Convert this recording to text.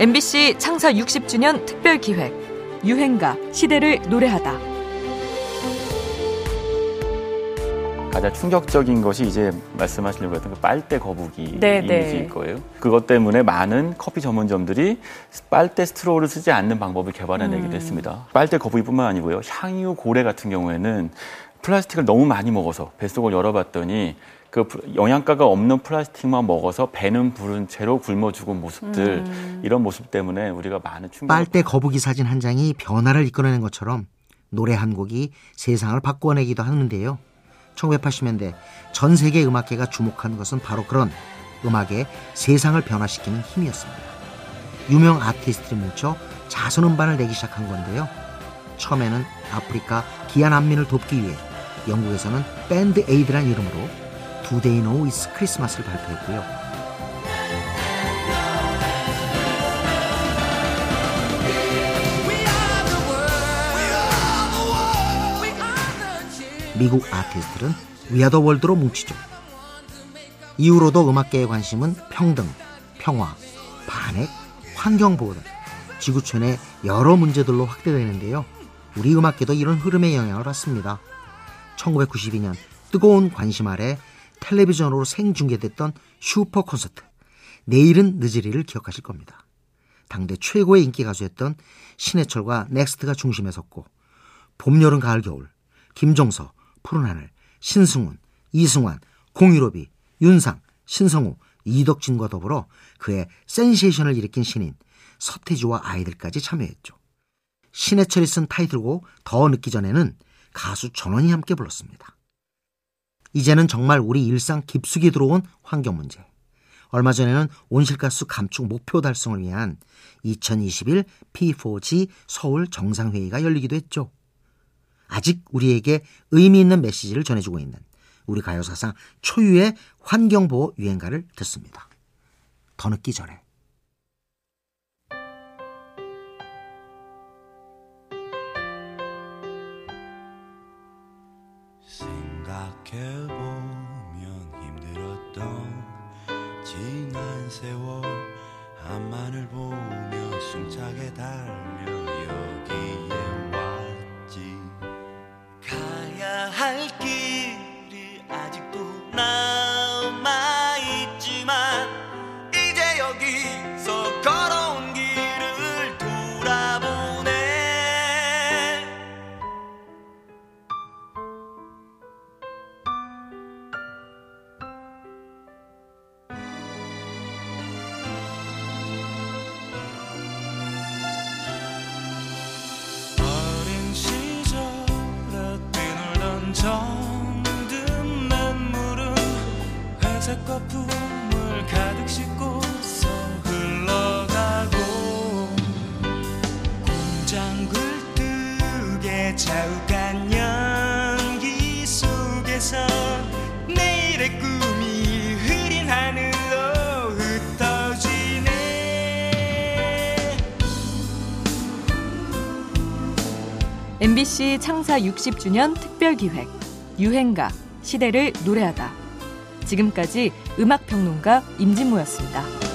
MBC 창사 60주년 특별 기획 유행가 시대를 노래하다. 가장 충격적인 것이 이제 말씀하시려고 했던 그 빨대 거북이 네, 이미지일 네. 거예요. 그것 때문에 많은 커피 전문점들이 빨대 straw를 쓰지 않는 방법을 개발해내기도 음. 했습니다. 빨대 거북이뿐만 아니고요. 향유 고래 같은 경우에는 플라스틱을 너무 많이 먹어서 뱃속을 열어봤더니 그 프- 영양가가 없는 플라스틱만 먹어서 배는 부른 채로 굶어 죽은 모습들 음. 이런 모습 때문에 우리가 많은 충격 빨대 거북이 사진 한 장이 변화를 이끌어낸 것처럼 노래 한 곡이 세상을 바꿔내기도 하는데요. 1980년대 전 세계 음악계가 주목한 것은 바로 그런 음악의 세상을 변화시키는 힘이었습니다. 유명 아티스트들이 뭉쳐 자선 음반을 내기 시작한 건데요. 처음에는 아프리카 기아 난민을 돕기 위해 영국에서는 Band Aid란 이름으로 Do They Know It's Christmas를 발표했고요. 미국 아티스트들은 위아더 월드로 뭉치죠. 이후로도 음악계의 관심은 평등, 평화, 반핵, 환경보호 등 지구촌의 여러 문제들로 확대되는데요. 우리 음악계도 이런 흐름의 영향을 받습니다. 1992년 뜨거운 관심 아래 텔레비전으로 생중계됐던 슈퍼 콘서트 내일은 늦으리를 기억하실 겁니다. 당대 최고의 인기 가수였던 신해철과 넥스트가 중심에 섰고 봄, 여름, 가을, 겨울 김종서, 푸른하늘, 신승훈, 이승환, 공일오비, 윤상, 신성우, 이덕진과 더불어 그의 센세이션을 일으킨 신인 서태지와 아이들까지 참여했죠. 신해철이 쓴 타이틀곡 더 늦기 전에는 가수 전원이 함께 불렀습니다. 이제는 정말 우리 일상 깊숙이 들어온 환경 문제. 얼마 전에는 온실가스 감축 목표 달성을 위한 2021 P4G 서울 정상회의가 열리기도 했죠. 아직 우리에게 의미 있는 메시지를 전해주고 있는 우리 가요사상 초유의 환경보호 유행가를 듣습니다. 더 늦기 전에. 생각해보면 힘들었던 지난 세월. 한만을 보며 숨차게 달려 여기에 왔지. 가야 할 길이 아직도 남아있지만 이제 여기서 거품을 가득 싣고서 흘러가고 공장 굴뚝에 자욱한 연기 속에서 내일의 꿈이 흐린 하늘로 흩어지네 MBC 창사 60주년 특별 기획 유행가 시대를 노래하다. 지금까지 음악 평론가 임진모였습니다.